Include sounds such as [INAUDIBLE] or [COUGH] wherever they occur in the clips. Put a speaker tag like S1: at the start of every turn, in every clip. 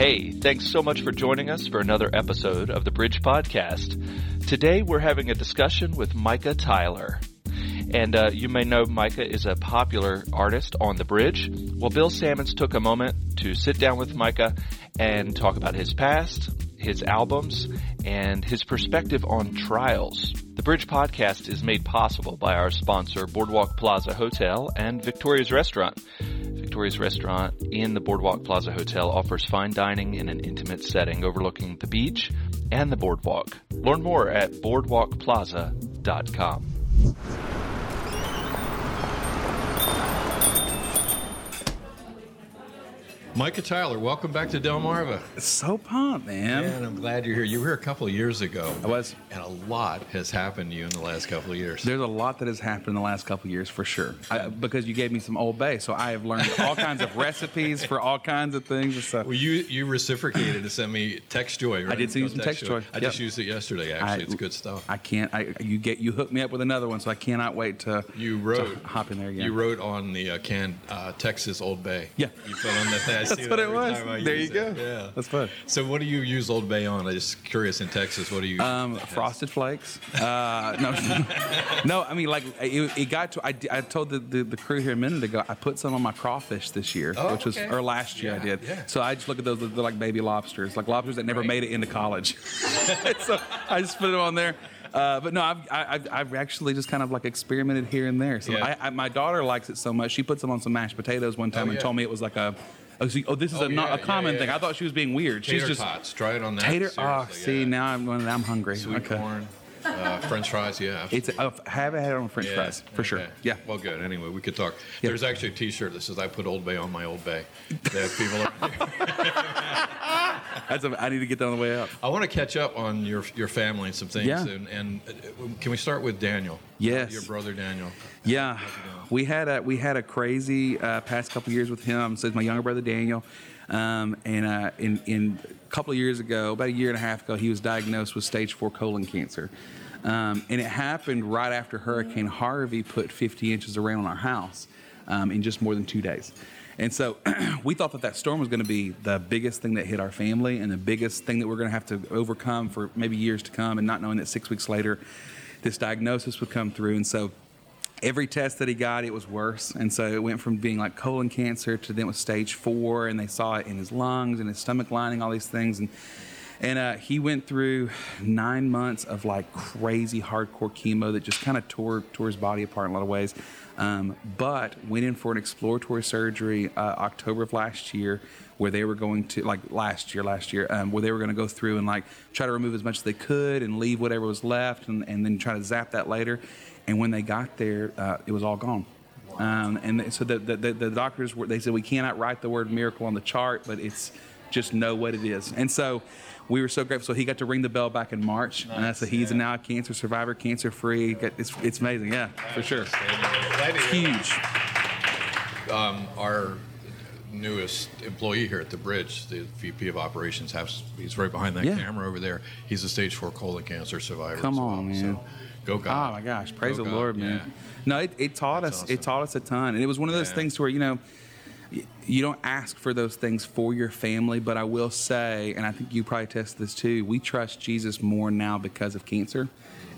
S1: Hey, thanks so much for joining us for another episode of the Bridge Podcast. Today we're having a discussion with Micah Tyler. And uh, you may know Micah is a popular artist on the bridge. Well, Bill Sammons took a moment to sit down with Micah and talk about his past, his albums, and his perspective on trials. The Bridge Podcast is made possible by our sponsor, Boardwalk Plaza Hotel and Victoria's Restaurant. Victoria's Restaurant in the Boardwalk Plaza Hotel offers fine dining in an intimate setting overlooking the beach and the boardwalk. Learn more at boardwalkplaza.com.
S2: Micah Tyler, welcome back to Del Delmarva.
S3: So pumped, man.
S2: And I'm glad you're here. You were here a couple of years ago.
S3: I was.
S2: And a lot has happened to you in the last couple of years.
S3: There's a lot that has happened in the last couple of years for sure. I, because you gave me some Old Bay, so I have learned [LAUGHS] all kinds of recipes for all kinds of things and stuff.
S2: Well, you you reciprocated to send me Tex Joy, right?
S3: I did send you some Tex Joy.
S2: I just used it yesterday. Actually,
S3: I-
S2: it's good stuff.
S3: I can't. I you get you hooked me up with another one, so I cannot wait to
S2: you wrote
S3: to hop in there again.
S2: You wrote on the uh, can uh, Texas Old Bay.
S3: Yeah.
S2: You put on the thing. [LAUGHS] See
S3: That's
S2: that
S3: what it was. There you go.
S2: it. Yeah.
S3: That's fun.
S2: So what do you use Old Bay on? I'm just curious. In Texas, what do you?
S3: Um, frosted flakes. Uh, no, [LAUGHS] no. I mean, like it, it got to. I, I told the, the, the crew here a minute ago. I put some on my crawfish this year,
S2: Oh,
S3: which was
S2: okay.
S3: or last year I did.
S2: yeah.
S3: So I just look at those. They're like baby lobsters, like lobsters that never
S2: Right.
S3: made it into college. [LAUGHS] so I just put them on there. Uh, but no, I've, I- I've, I've actually just kind of like experimented here and there. So
S2: Yeah.
S3: I, I, my daughter likes it so much. She puts them on some mashed potatoes one time
S2: Oh,
S3: and
S2: yeah.
S3: told me it was like a. Oh, so- oh, this is
S2: Oh,
S3: a, not, a common
S2: yeah,
S3: thing. I thought she was being weird.
S2: Tater
S3: She's just
S2: tots. Try it on that.
S3: tater. Oh,
S2: seriously,
S3: see now I'm I'm hungry.
S2: Sweet
S3: okay.
S2: corn, uh, French fries. Yeah. [LAUGHS]
S3: It's I haven't had it on French
S2: Yeah,
S3: fries for sure. Yeah.
S2: Well, good. Anyway, we could talk.
S3: Yeah.
S2: There's actually a T-shirt that says "I put Old Bay on my Old Bay." That people. Are, [LAUGHS]
S3: That's a, I need to get that on the way out.
S2: I want to catch up on your your family and some things.
S3: Yeah.
S2: And, and uh, can we start with Daniel?
S3: Yes.
S2: Your brother Daniel.
S3: Yeah, we had a we had a crazy uh, past couple years with him. So it's my younger brother Daniel, um, and uh, in in a couple of years ago, about a year and a half ago, he was diagnosed with stage four colon cancer, um, and it happened right after Hurricane Harvey put 50 inches of rain on our house um, in just more than two days. And so [CLEARS THROAT] we thought that that storm was going to be the biggest thing that hit our family and the biggest thing that we're going to have to overcome for maybe years to come, and not knowing that six weeks later, this diagnosis would come through. And so every test that he got, it was worse. And so it went from being like colon cancer to then it was stage four, and they saw it in his lungs and his stomach lining, all these things. And and uh, he went through nine months of like crazy hardcore chemo that just kind of tore tore his body apart in a lot of ways. Um, but went in for an exploratory surgery uh, October of last year, where they were going to like last year, last year, um, where they were going to go through and like try to remove as much as they could and leave whatever was left, and, and then try to zap that later. And when they got there, uh, it was all gone. Um, and so the, the, the, doctors were, they said we cannot write the word miracle on the chart, but it's just know what it is. And so we were so grateful. So he got to ring the bell back in March. and so he's now a cancer survivor, cancer free. It's, it's amazing. Yeah, for sure. Huge.
S2: Um, our newest employee here at the bridge, the VP of Operations, has, he's right behind that
S3: Yeah.
S2: camera over there. He's a stage four colon cancer survivor.
S3: Come on,
S2: well.
S3: man.
S2: So, go God.
S3: Oh my gosh, praise
S2: Go
S3: the
S2: God,
S3: Lord, man.
S2: yeah.
S3: No, it, it taught
S2: That's
S3: us.
S2: awesome.
S3: It taught us a ton, and it was one of those
S2: Yeah.
S3: things where you know, you don't ask for those things for your family, but I will say, and I think you probably test this too. We trust Jesus more now because of cancer.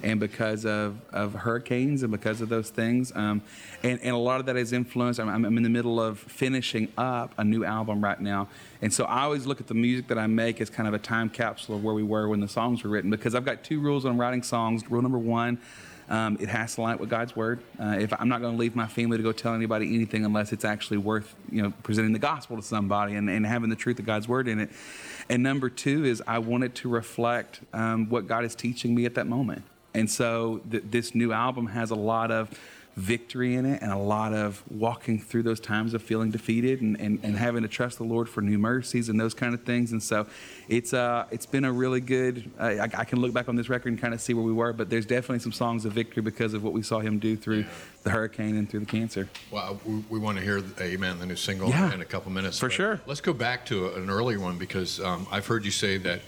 S3: And because of, of hurricanes and because of those things. Um, and, and a lot of that is influenced. I'm, I'm in the middle of finishing up a new album right now. And so I always look at the music that I make as kind of a time capsule of where we were when the songs were written because I've got two rules on writing songs. Rule number one, um, it has to line up with God's word. Uh, if I'm not going to leave my family to go tell anybody anything unless it's actually worth, you know, presenting the gospel to somebody and, and having the truth of God's word in it. And number two is I want it to reflect um, what God is teaching me at that moment. And so th- this new album has a lot of victory in it and a lot of walking through those times of feeling defeated and, and, and having to trust the Lord for new mercies and those kind of things. And so it's uh, it's been a really good, uh, I, I can look back on this record and kind of see where we were, but there's definitely some songs of victory because of what we saw him do through the hurricane and through the cancer.
S2: Well, we, we want to hear Amen, the new single,
S3: Yeah.
S2: in a couple minutes.
S3: For sure.
S2: Let's go back to an earlier one because um, I've heard you say that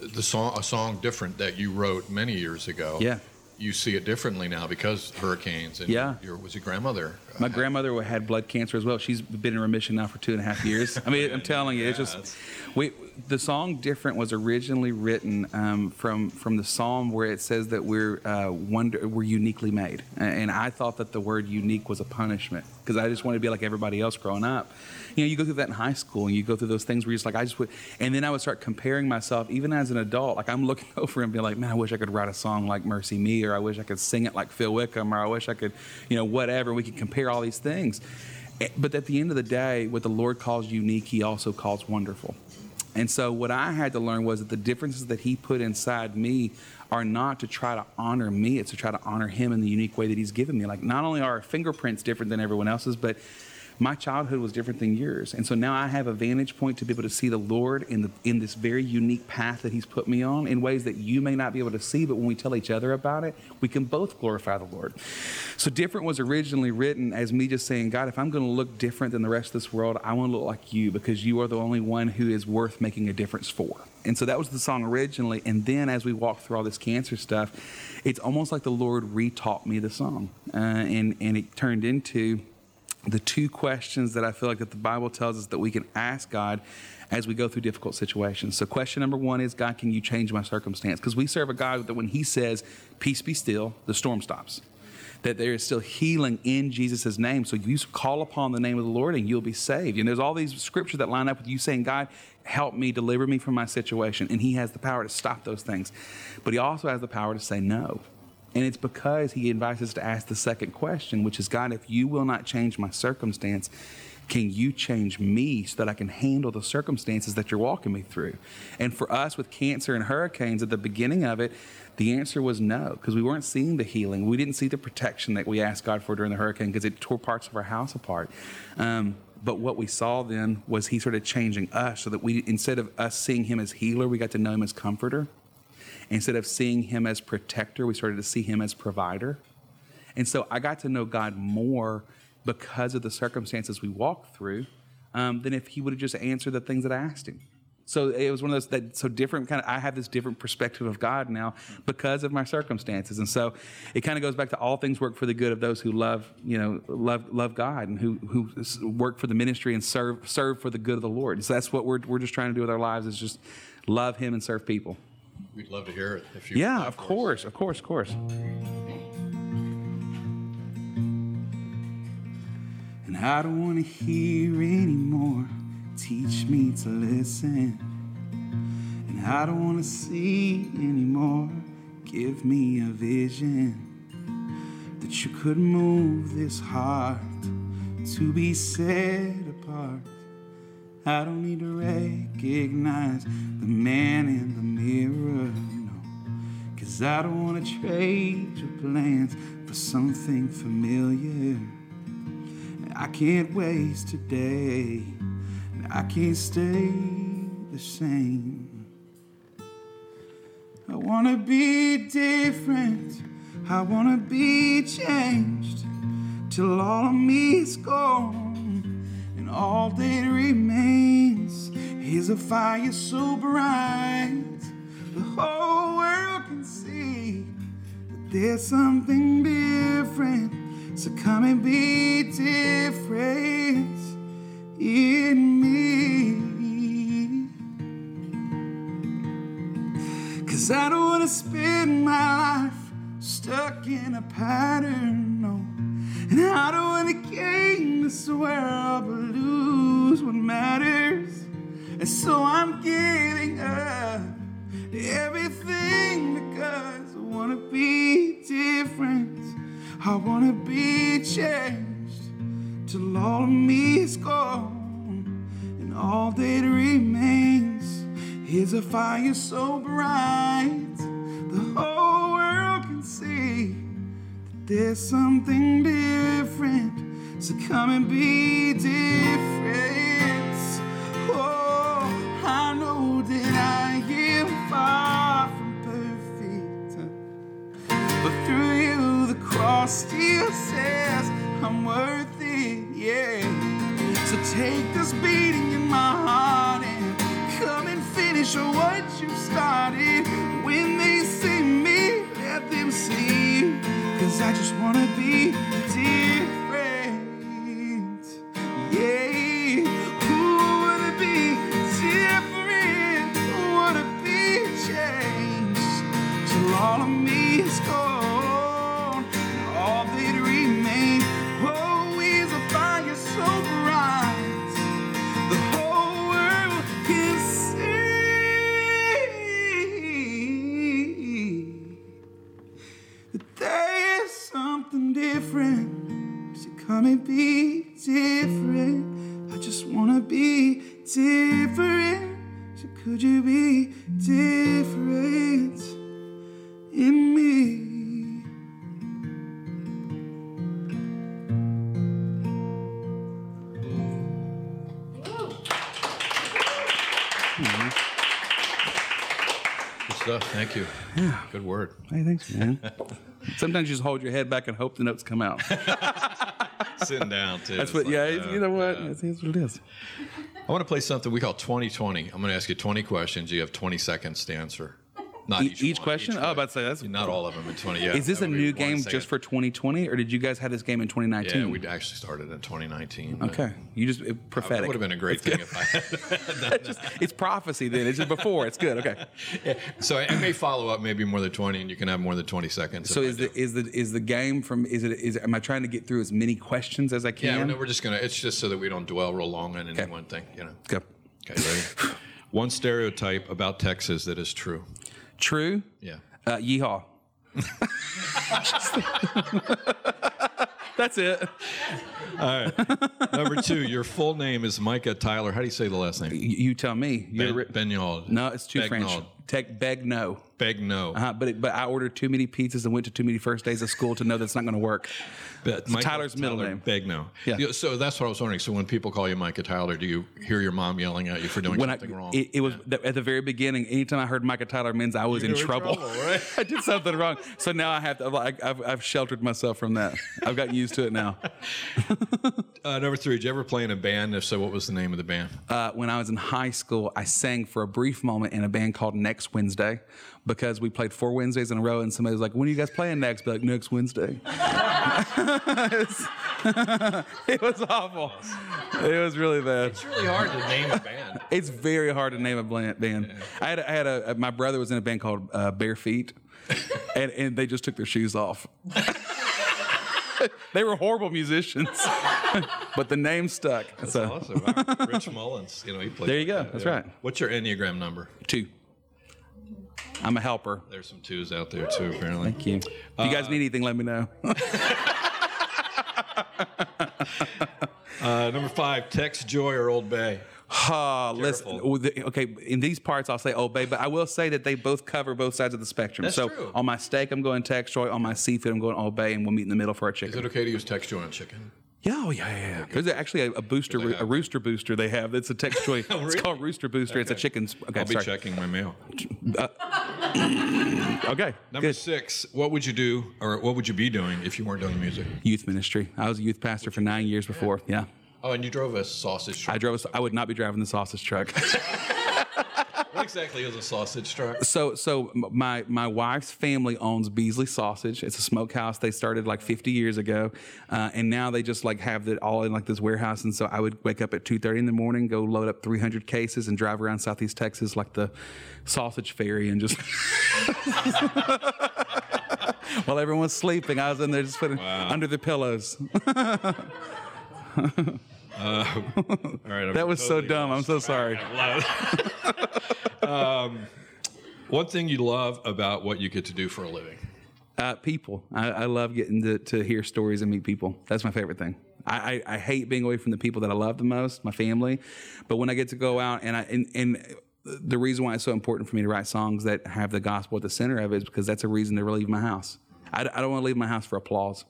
S2: the song, a song different that you wrote many years ago.
S3: Yeah.
S2: You see it differently now because hurricanes and
S3: Yeah.
S2: your was your grandmother uh,
S3: My
S2: had-
S3: grandmother had blood cancer as well. She's been in remission now for two and a half years. I mean, I'm telling you, it's just
S2: that's-
S3: we. The song "Different" was originally written um, from from the psalm where it says that we're uh, wonder we're uniquely made, and I thought that the word "unique" was a punishment because I just wanted to be like everybody else growing up. You know, you go through that in high school, and you go through those things where you're just like, I just would, and then I would start comparing myself, even as an adult. Like I'm looking [LAUGHS] over and being like, man, I wish I could write a song like "MercyMe," or I wish I could sing it like Phil Wickham, or I wish I could, you know, whatever. We could compare all these things. Eh, But at the end of the day, what the Lord calls unique, He also calls wonderful. And so, what I had to learn was that the differences that He put inside me are not to try to honor me, it's to try to honor Him in the unique way that He's given me. Like, not only are our fingerprints different than everyone else's, but my childhood was different than yours. And so now I have a vantage point to be able to see the Lord in, the, in this very unique path that He's put me on in ways that you may not be able to see, but when we tell each other about it, we can both glorify the Lord. So, different was originally written as me just saying, God, if I'm going to look different than the rest of this world, I want to look like you because you are the only one who is worth making a difference for. And so that was the song originally. And then as we walked through all this cancer stuff, it's almost like the Lord re-taught me the song. Uh, and, and it turned into the two questions that I feel like that the Bible tells us that we can ask God as we go through difficult situations. So question number one is, God, can you change my circumstance? Because we serve a God that when he says, peace be still, the storm stops. That there is still healing in Jesus' name. So you call upon the name of the Lord and you'll be saved. And there's all these scriptures that line up with you saying, God, help me, deliver me from my situation. And he has the power to stop those things. But he also has the power to say no. And it's because he invites us to ask the second question, which is God, if you will not change my circumstance, can you change me so that I can handle the circumstances that you're walking me through? And for us with cancer and hurricanes at the beginning of it, the answer was no, because we weren't seeing the healing. We didn't see the protection that we asked God for during the hurricane because it tore parts of our house apart. Um, but what we saw then was he sort of changing us so that we, instead of us seeing him as healer, we got to know him as comforter. Instead of seeing him as protector, we started to see him as provider. And so I got to know God more because of the circumstances we walked through um, than if he would have just answered the things that I asked him. So it was one of those that so different kind of I have this different perspective of God now because of my circumstances. And so it kind of goes back to all things work for the good of those who love, you know, love love God and who who work for the ministry and serve serve for the good of the Lord. So that's what we're we're just trying to do with our lives is just love him and serve people.
S2: We'd love to hear it if you
S3: Yeah, of course, of course, of course. And I don't want to hear anymore. Teach me to listen. And I don't want to see anymore. Give me a vision that you could move this heart to be set apart. I don't need to recognize the man in the mirror, no. Cause I don't wanna trade your plans for something familiar. I can't waste today, I can't stay the same. I wanna be different, I wanna be changed till all of me's gone and all that remains is a fire so bright the whole world can see that there's something different. So come and be different in me. Cause I don't wanna spend my life stuck in a pattern, no. And I don't wanna gain this world so I'm giving up everything because I wanna be different. I wanna be changed till all of me is gone and all that remains is a fire so bright the whole world can see that there's something different. So come and be different. I am far from perfect. But through you, the cross still says I'm worth it, yeah. So take this beating in my heart and come and finish what you started. When they see me, let them see Cause I just wanna be. Different. So could you be different in me?
S2: Good stuff. Thank you. Yeah. Good word.
S3: Hey, thanks, man. Sometimes you just hold your head back and hope the notes come out. [LAUGHS]
S2: Sitting down too.
S3: That's what,
S2: like,
S3: yeah,
S2: uh,
S3: you know what?
S2: yeah.
S3: That's, that's what it is.
S2: I want to play something we call 2020. I'm going to ask you 20 questions. You have 20 seconds to answer. Not
S3: E-
S2: each,
S3: each
S2: one,
S3: question?
S2: Each
S3: Oh, about to say, that's-
S2: not all of them in 20. Yeah.
S3: Is this a new game
S2: second.
S3: just for 2020, or did you guys have this game in 2019?
S2: Yeah, we actually started in 2019.
S3: Okay, you just it,
S2: That
S3: prophetic.
S2: would have been a great thing if I had. [LAUGHS]
S3: it's prophecy then. It's just before. It's good. Okay. [LAUGHS]
S2: so I may follow up maybe more than 20, and you can have more than 20 seconds.
S3: So is the is the is the game from is it is am I trying to get through as many questions as I can?
S2: Yeah, no, we're just gonna. It's just so that we don't dwell real long on any one thing. You know.
S3: Go.
S2: Okay, ready? [LAUGHS] One stereotype about Texas that is true.
S3: True.
S2: Yeah.
S3: Uh, yeehaw. That's it. All right.
S2: Number two, your full name is Micah Tyler. How do you say the last name?
S3: You, tell me. You're
S2: Ben,
S3: ri- no, it's too French.
S2: Begnard.
S3: Tech beg no. Uh-huh, but it, but I ordered too many pizzas and went to too many first days of school to know that's not going to work.
S2: But
S3: It's Tyler's middle name.
S2: Begnaud.
S3: Yeah.
S2: So that's what I was wondering. So when people call you Micah Tyler, do you hear your mom yelling at you for doing
S3: When I,
S2: something wrong?
S3: it, it was at the very beginning. Anytime I heard Micah Tyler means I was in
S2: in
S3: trouble.
S2: trouble, right? [LAUGHS]
S3: I did something wrong. So now I have to. Like, I've, I've sheltered myself from that. I've gotten used to it now. [LAUGHS]
S2: uh, number three, did you ever play in a band? If so, what was the name of the band?
S3: Uh, when I was in high school, I sang for a brief moment in a band called Next Wednesday because we played four Wednesdays in a row, and somebody was like, "When are you guys playing next?" Be like, "Next Wednesday." [LAUGHS] it was awful. It was really bad.
S2: It's really hard to name a band.
S3: It's very hard to name a band. I had, a, I had a, my brother was in a band called uh, Bare Feet, [LAUGHS] and, and they just took their shoes off. [LAUGHS] they were horrible musicians, but the name stuck. so
S2: Awesome. Wow. Rich Mullins, you know, he played.
S3: There you go.
S2: that,
S3: That's
S2: yeah.
S3: right.
S2: What's your Enneagram number?
S3: two. I'm a helper.
S2: There's some twos out there too, apparently.
S3: Thank you. If you guys need anything, let me know. [LAUGHS]
S2: Uh, number five, Tex Joy or Old Bay?
S3: Ah, listen. Okay, in these parts, I'll say Old Bay, but I will say that they both cover both sides of the spectrum.
S2: That's
S3: so
S2: true.
S3: on my steak, I'm going Tex Joy. On my seafood, I'm going Old Bay, and we'll meet in the middle for our chicken.
S2: Is it okay to use Tex Joy on chicken?
S3: Yeah, oh, yeah, yeah, yeah. There's actually a, a booster, a rooster booster they have. It's a Tex Joy. [LAUGHS] Oh,
S2: it's
S3: called Rooster Booster. It's a
S2: Okay.
S3: chicken. sp- Okay,
S2: I'll be
S3: sorry.
S2: checking my mail.
S3: Uh, [LAUGHS] okay,
S2: Number
S3: good.
S2: six, what would you do or what would you be doing if you weren't doing music?
S3: Youth ministry. I was a youth pastor for nine years before. Yeah,
S2: Oh, and you drove a sausage truck.
S3: I drove. A, I would not be driving the sausage truck. [LAUGHS]
S2: what exactly is a sausage truck?
S3: So, so my my wife's family owns Beasley Sausage. It's a smokehouse they started like 50 years ago, uh, and now they just like have it all in like this warehouse. And so I would wake up at 2:30 in the morning, go load up 300 cases, and drive around Southeast Texas like the sausage fairy, and just [LAUGHS] while everyone's sleeping, I was in there just putting under the pillows. [LAUGHS] [LAUGHS]
S2: All right,
S3: That was so
S2: totally
S3: dumb. I'm so sorry. [LAUGHS]
S2: um, one thing you love about what you get to do for a living?
S3: Uh, people. I, I love getting to, to hear stories and meet people. That's my favorite thing. I, I, I hate being away from the people that I love the most, my family. But when I get to go out and I and, and the reason why it's so important for me to write songs that have the gospel at the center of it is because that's a reason to leave my house. I, I don't want to leave my house for applause.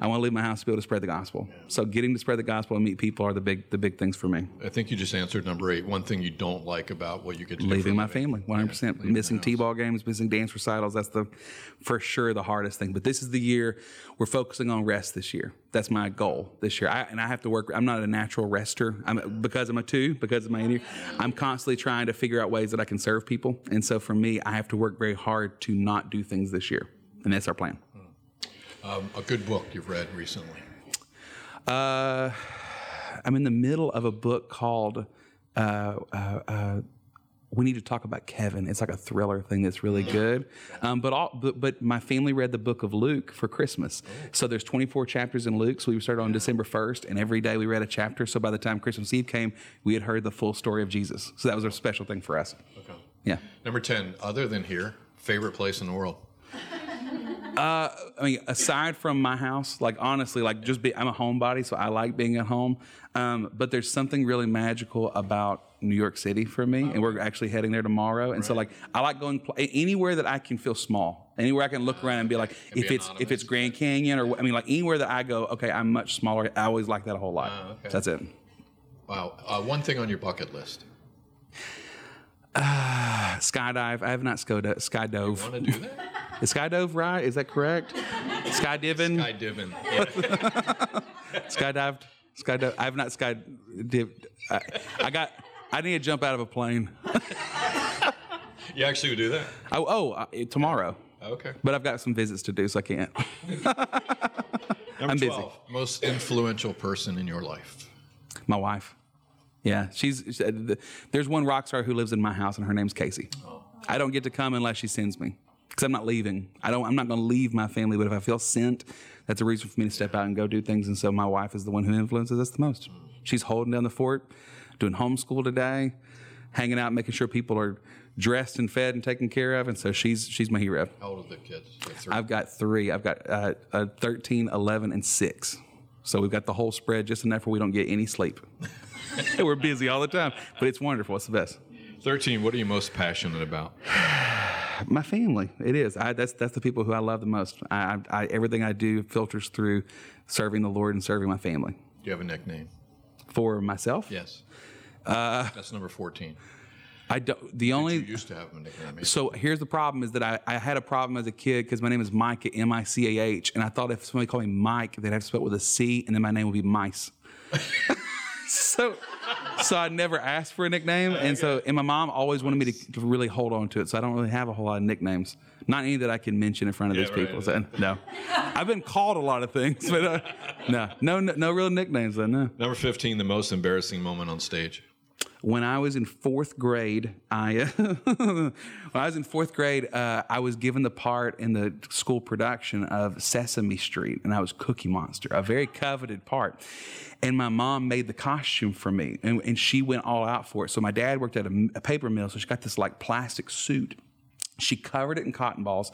S3: I want to leave my house to be able to spread the gospel. So getting to spread the gospel and meet people are the big the big things for me.
S2: I think you just answered number eight. One thing you don't like about what you get to
S3: leaving my family 100% missing t-ball games missing dance recitals that's the for sure the hardest thing. But this is the year we're focusing on rest this year. That's my goal this year. I, and i have to work i'm not a natural rester. I'm because i'm a two because of my Enneagram i'm constantly trying to figure out ways that i can serve people. And so for me i have to work very hard to not do things this year. And that's our plan
S2: Um, a good book you've read recently.
S3: Uh, I'm in the middle of a book called uh, uh, uh, "We Need to Talk About Kevin." It's like a thriller thing that's really good. Um, but, all, but but my family read the book of Luke for Christmas. So there's 24 chapters in Luke. So we started on December 1st, and every day we read a chapter. So by the time Christmas Eve came, we had heard the full story of Jesus. So that was a special thing for us.
S2: Okay.
S3: Yeah.
S2: Number 10, other than here, favorite place in the world? [LAUGHS]
S3: I mean, aside from my house, like honestly, like just be, I'm a homebody, so I like being at home. Um, but there's something really magical about New York City for me, and we're actually heading there tomorrow. And so, like, I like going pl- anywhere that I can feel small, anywhere I can look around and be like,
S2: be
S3: if it's if it's Grand Canyon or I mean, like anywhere that I go, okay, I'm much smaller. I always like that a whole lot.
S2: Ah, okay.
S3: So that's it.
S2: Wow. Uh, one thing on your bucket list. [SIGHS]
S3: Skydive. I have not skydove. skydove.
S2: Want to do that?
S3: Is skydove right? Is that correct? Skydiving.
S2: Sky diving. Yeah. [LAUGHS]
S3: skydived, skydive. I have not skydived. I, I got. I need to jump out of a plane. [LAUGHS]
S2: You actually would do that?
S3: Oh, oh uh, tomorrow.
S2: Okay.
S3: But I've got some visits to do, so I can't. [LAUGHS]
S2: Number
S3: I'm busy.
S2: Most influential person in your life.
S3: My wife. Yeah, she's. she- the- there's one rock star who lives in my house, and her name's Casey. I don't get to come unless she sends me, because I'm not leaving. I don't. I'm not going to leave my family. But if I feel sent, that's a reason for me to step out and go do things. And so my wife is the one who influences us the most. She's holding down the fort, doing homeschool today, hanging out, making sure people are dressed and fed and taken care of. And so she's she's my hero.
S2: How old are the kids? Three.
S3: I've got three. I've got uh, uh, 13, 11, and 6. So we've got the whole spread just enough where we don't get any sleep. [LAUGHS] We're busy all the time, but it's wonderful. It's the best.
S2: 13, what are you most passionate about? [SIGHS]
S3: My family, it is. I, that's that's the people who I love the most. I, I, everything I do filters through serving the Lord and serving my family.
S2: Do you have a nickname?
S3: For myself,
S2: Yes. Uh, That's number 14.
S3: I don't. The
S2: You
S3: only
S2: used to have a nickname.
S3: So here's the problem: is that I, I had a problem as a kid because my name is Mike M I C A H, and I thought if somebody called me Mike, they'd have to spell it with a C, and then my name would be Mice. [LAUGHS] so, so I never asked for a nickname, and so and my mom always wanted me to, to really hold on to it. So I don't really have a whole lot of nicknames. Not any that I can mention in front of
S2: Yeah,
S3: these
S2: right,
S3: people. So, no, I've been called a lot of things, but uh, no, no, no, no real nicknames. Though, no.
S2: Number 15, the most embarrassing moment on stage.
S3: When I was in fourth grade, I [LAUGHS] when I was in fourth grade, uh, I was given the part in the school production of Sesame Street, and I was Cookie Monster, a very coveted part. And my mom made the costume for me, and, and she went all out for it. So my dad worked at a, a paper mill, so she got this like plastic suit. She covered it in cotton balls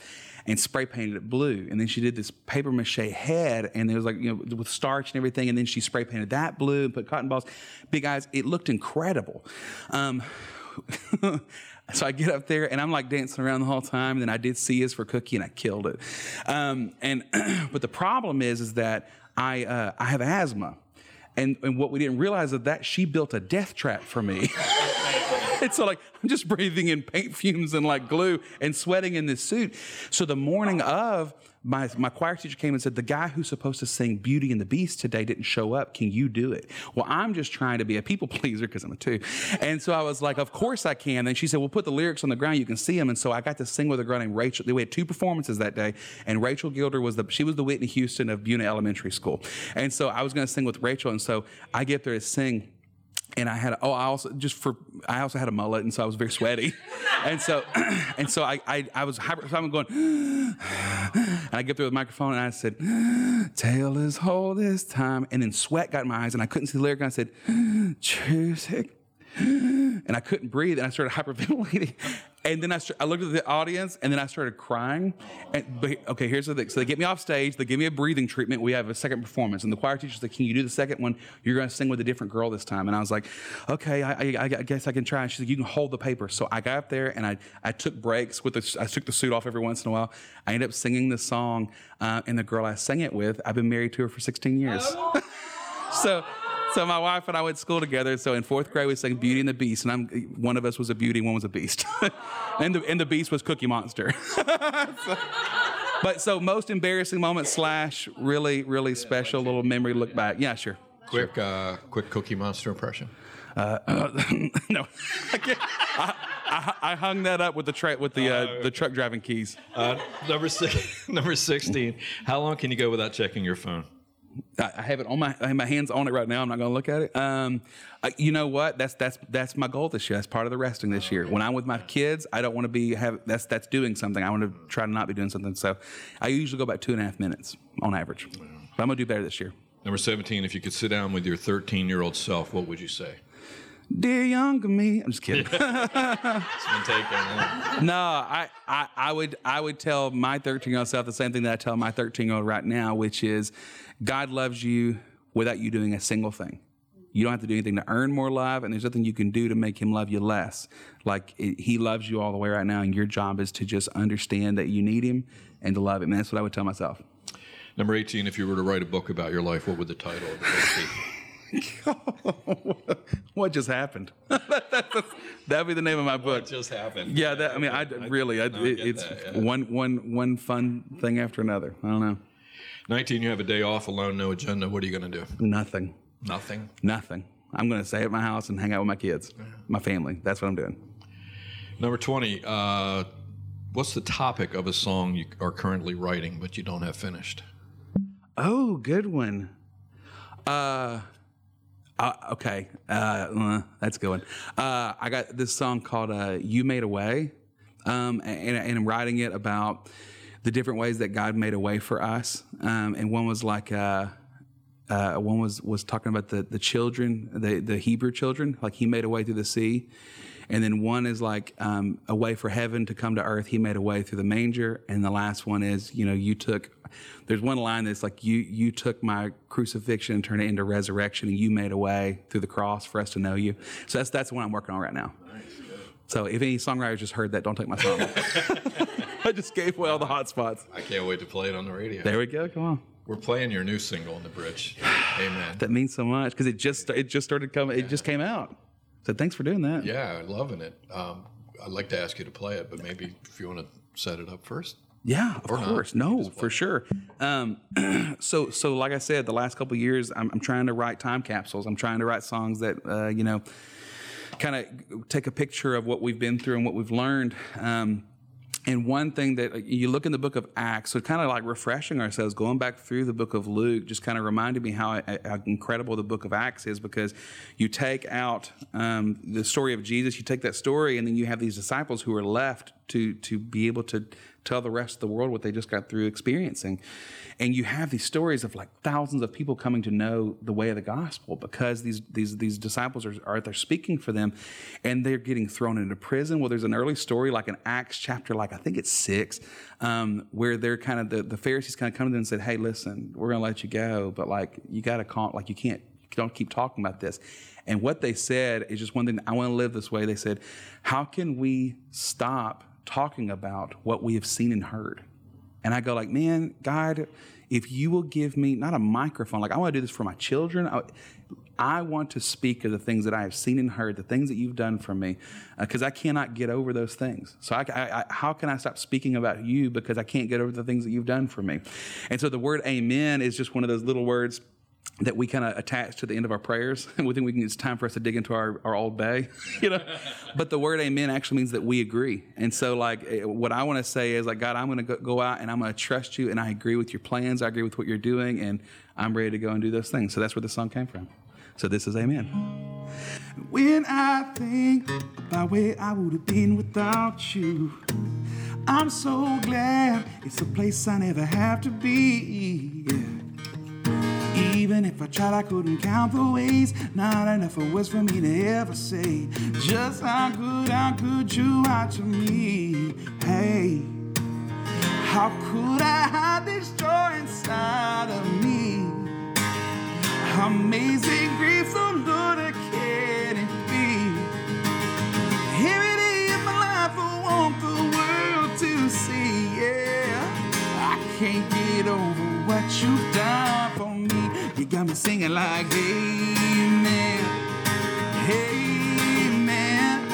S3: and spray painted it blue. And then she did this paper mache head, and it was like, you know, with starch and everything. And then she spray painted that blue and put cotton balls, big eyes. It looked incredible. Um, [LAUGHS] so I get up there and I'm like dancing around the whole time. And then I did C is for Cookie and I killed it. Um, and [CLEARS THROAT] but the problem is, is that I uh, I have asthma. And, and what we didn't realize is that she built a death trap for me. [LAUGHS] [LAUGHS] And so, like, I'm just breathing in paint fumes and like glue and sweating in this suit. So, the morning of, my, my choir teacher came and said, The guy who's supposed to sing Beauty and the Beast today didn't show up. Can you do it? Well, I'm just trying to be a people [LAUGHS] pleaser because I'm a two. And so I was like, Of course I can. And she said, Well, put the lyrics on the ground. You can see them. And so I got to sing with a girl named Rachel. We had two performances that day. And Rachel Gilder was the, she was the Whitney Houston of Buna Elementary School. And so I was going to sing with Rachel. And so I get there to sing and I had a, oh I also just for I also had a mullet and so I was very sweaty, [LAUGHS] and so [CLEARS THROAT] and so I I, I was hyper, so I'm going, [GASPS] and I get through the microphone and I said, [GASPS] "Tale as old as time," and then sweat got in my eyes and I couldn't see the lyric and I said, [GASPS] "Choose it." [GASPS] And I couldn't breathe, and I started [LAUGHS] hyperventilating. And then I, st- I looked at the audience, and then I started crying. And but okay, here's the thing: so they get me off stage, they give me a breathing treatment. We have a second performance, and the choir teacher said, "Can you do the second one? You're going to sing with a different girl this time." And I was like, "Okay, I, I, I guess I can try." And she said, "You can hold the paper." So I got up there, and I, I took breaks with the, I took the suit off every once in a while. I ended up singing the song, uh, and the girl I sang it with, I've been married to her for 16 years. [LAUGHS] so [LAUGHS] so my wife and I went to school together. So in fourth grade we sang Beauty and the Beast, and I'm one of us was a beauty, one was a beast, [LAUGHS] and the and the beast was Cookie Monster. [LAUGHS] So- but so most embarrassing moment slash really really special little memory look back. Yeah, sure.
S2: Quick, uh, quick Cookie Monster impression.
S3: Uh, no, I. I, I, I hung that up with the tra- with the uh, the truck driving keys.
S2: Uh, number six, number sixteen. How long can you go without checking your phone?
S3: I have it on my I have my hands on it right now. I'm not going to look at it. Um, I, you know what? That's that's that's my goal this year. That's part of the resting this year. When I'm with my kids, I don't want to be have that's that's doing something. I want to try to not be doing something. So, I usually go about two and a half minutes on average. But I'm gonna do better this year.
S2: Number seventeen. If you could sit down with your thirteen-year-old self, what would you say?
S3: Dear younger me, I'm just kidding. [LAUGHS]
S2: It's been taken.
S3: No, I, I, I would I would tell my 13 year old self the same thing that I tell my 13 year old right now, which is God loves you without you doing a single thing. You don't have to do anything to earn more love, and there's nothing you can do to make him love you less. Like it, he loves you all the way right now, and your job is to just understand that you need him and to love him. And that's what I would tell myself.
S2: Number eighteen. If you were to write a book about your life, what would the title of the book be? [LAUGHS]
S3: what just happened? [LAUGHS] That'd be the name of my book.
S2: just happened.
S3: Yeah, that, I mean, I, really, I, it, it's
S2: that, yeah.
S3: one, one, one fun thing after another. I don't know.
S2: Nineteen. You have a day off, alone, no agenda. What are you going to do?
S3: Nothing.
S2: Nothing.
S3: Nothing. I'm going to stay at my house and hang out with my kids, my family. That's what I'm doing.
S2: Number 20, uh, what's the topic of a song you are currently writing but you don't have finished?
S3: Oh, good one. Uh, uh okay. Uh, uh, that's good. Uh, I got this song called uh, "You Made a Way," um, and, and I'm writing it about the different ways that God made a way for us. Um, and one was like. Uh, uh, one was was talking about the the children, the the Hebrew children, like He made a way through the sea, and then one is like um, a way for heaven to come to earth. He made a way through the manger, and the last one is you know you took. There's one line that's like you you took my crucifixion and turned it into resurrection, and you made a way through the cross for us to know you. So that's that's the one I'm working on right now. So if any songwriters just heard that, don't take my song. [LAUGHS] I just gave away all the hot spots.
S2: I can't wait to play it on the radio.
S3: There we go. Come on.
S2: We're playing your new single on the bridge. Amen. [SIGHS]
S3: That means so much because it just it just started coming. It just came out. So thanks for doing that.
S2: Yeah, I'm loving it. Um, I'd like to ask you to play it, but maybe if you want to set it up first.
S3: Yeah, of
S2: Or not.
S3: course.
S2: You
S3: No, for sure. Um, [CLEARS THROAT] so, so like I said, the last couple of years, I'm, I'm trying to write time capsules. I'm trying to write songs that, uh, you know, kind of take a picture of what we've been through and what we've learned. Um, and one thing that uh, you look in the book of Acts, so kind of like refreshing ourselves, going back through the book of Luke, just kind of reminded me how, how incredible the book of Acts is because you take out um, the story of Jesus, you take that story, and then you have these disciples who are left to to be able to tell the rest of the world what they just got through experiencing. And you have these stories of like thousands of people coming to know the way of the gospel because these these these disciples are, are they're speaking for them and they're getting thrown into prison. Well, there's an early story like in Acts chapter like I think it's six, um, where they're kind of the, the Pharisees kind of come to them and said, Hey, listen, we're gonna let you go, but like you gotta call like you can't don't keep talking about this. And what they said is just one thing I want to live this way. They said, How can we stop talking about what we have seen and heard? And I go like, man, God, if you will give me not a microphone, like I want to do this for my children. I, I want to speak of the things that I have seen and heard, the things that you've done for me, uh, because I cannot get over those things. So I, I, how can I stop speaking about you because I can't get over the things that you've done for me? And so the word amen is just one of those little words that we kind of attach to the end of our prayers. And we think we can, it's time for us to dig into our, our old bay, [LAUGHS] you know? but the word amen actually means that we agree. And so like eh, what I want to say is like, God, I'm going to go, out and I'm going to trust you and I agree with your plans. I agree with what you're doing and I'm ready to go and do those things. So that's where the song came from. So this is amen. When I think about where I would have been without you, I'm so glad it's a place I never have to be. Yeah. Even if I tried, I couldn't count the ways. Not enough of words for me to ever say just how good, how good you are to me. Hey, how could I hide this joy inside of me? Amazing grace, oh Lord, I can it be? Every day of my life, I want the world to see. Yeah, I can't get over what you've done for me. Got me singing like, Amen, Amen,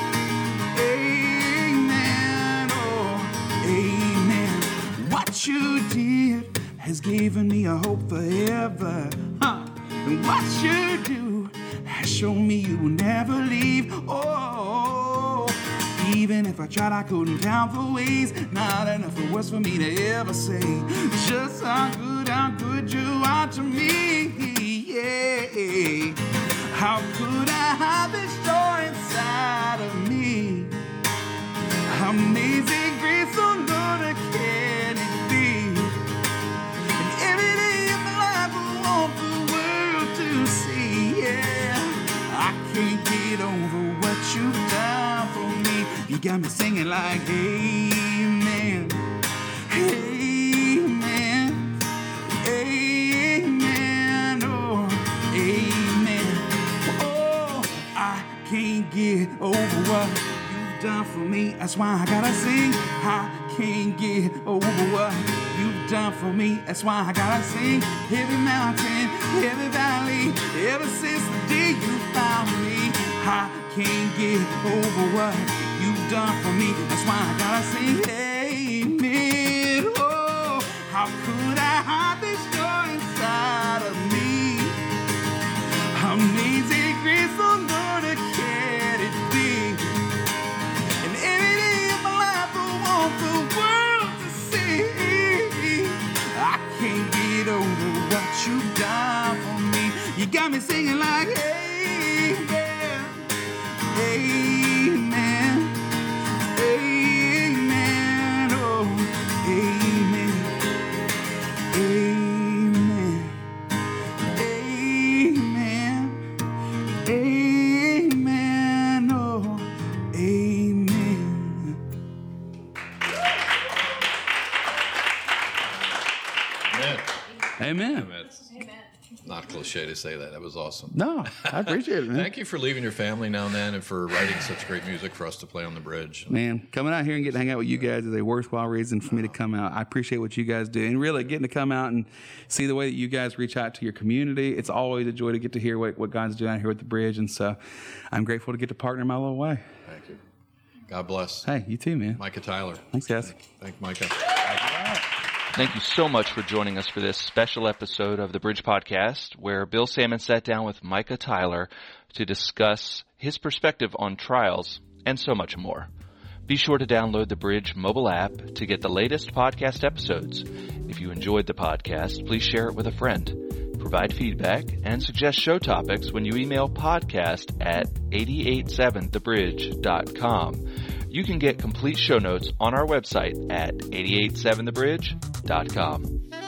S3: Amen, oh, Amen. What you did has given me a hope forever. Huh? And what you do has shown me you will never leave. Oh, even if I tried, I couldn't count the ways. Not enough of words for me to ever say. Just how good, how good you are to me. Yeah. How could I have this joy inside of me? Amazing grace, oh Lord, can it be? And every day of my life, I want the world to see. Yeah, I can't get over what you've done for me. You got me singing like, Amen, Amen, Amen, get over what you've done for me. That's why I gotta sing. I can't get over what you've done for me. That's why I gotta sing. Every mountain, every valley, ever since the day you found me. I can't get over what you've done for me. That's why I gotta sing. Amen. Oh, how could I hide this what you've for me. You got me singing like, Amen, Amen,
S2: cliche to say that. That was awesome.
S3: No, I appreciate it, [LAUGHS] man.
S2: Thank you for leaving your family now and then and for writing such great music for us to play on the bridge.
S3: Man, coming out here and getting to hang out with you guys is a worthwhile reason for me to come out. I appreciate what you guys do. And really getting to come out and see the way that you guys reach out to your community. It's always a joy to get to hear what, what God's doing out here with the bridge. And so I'm grateful to get to partner my little way.
S2: Thank you. God bless.
S3: Hey, you too, man.
S2: Micah Tyler.
S3: Thanks, guys.
S2: Thank Micah.
S1: Thank you so much for joining us for this special episode of the Bridge Podcast, where Bill Sammons sat down with Micah Tyler to discuss his perspective on trials and so much more. Be sure to download the Bridge mobile app to get the latest podcast episodes. If you enjoyed the podcast, please share it with a friend. Provide feedback and suggest show topics when you email podcast at 887thebridge.com. You can get complete show notes on our website at 887thebridge.com.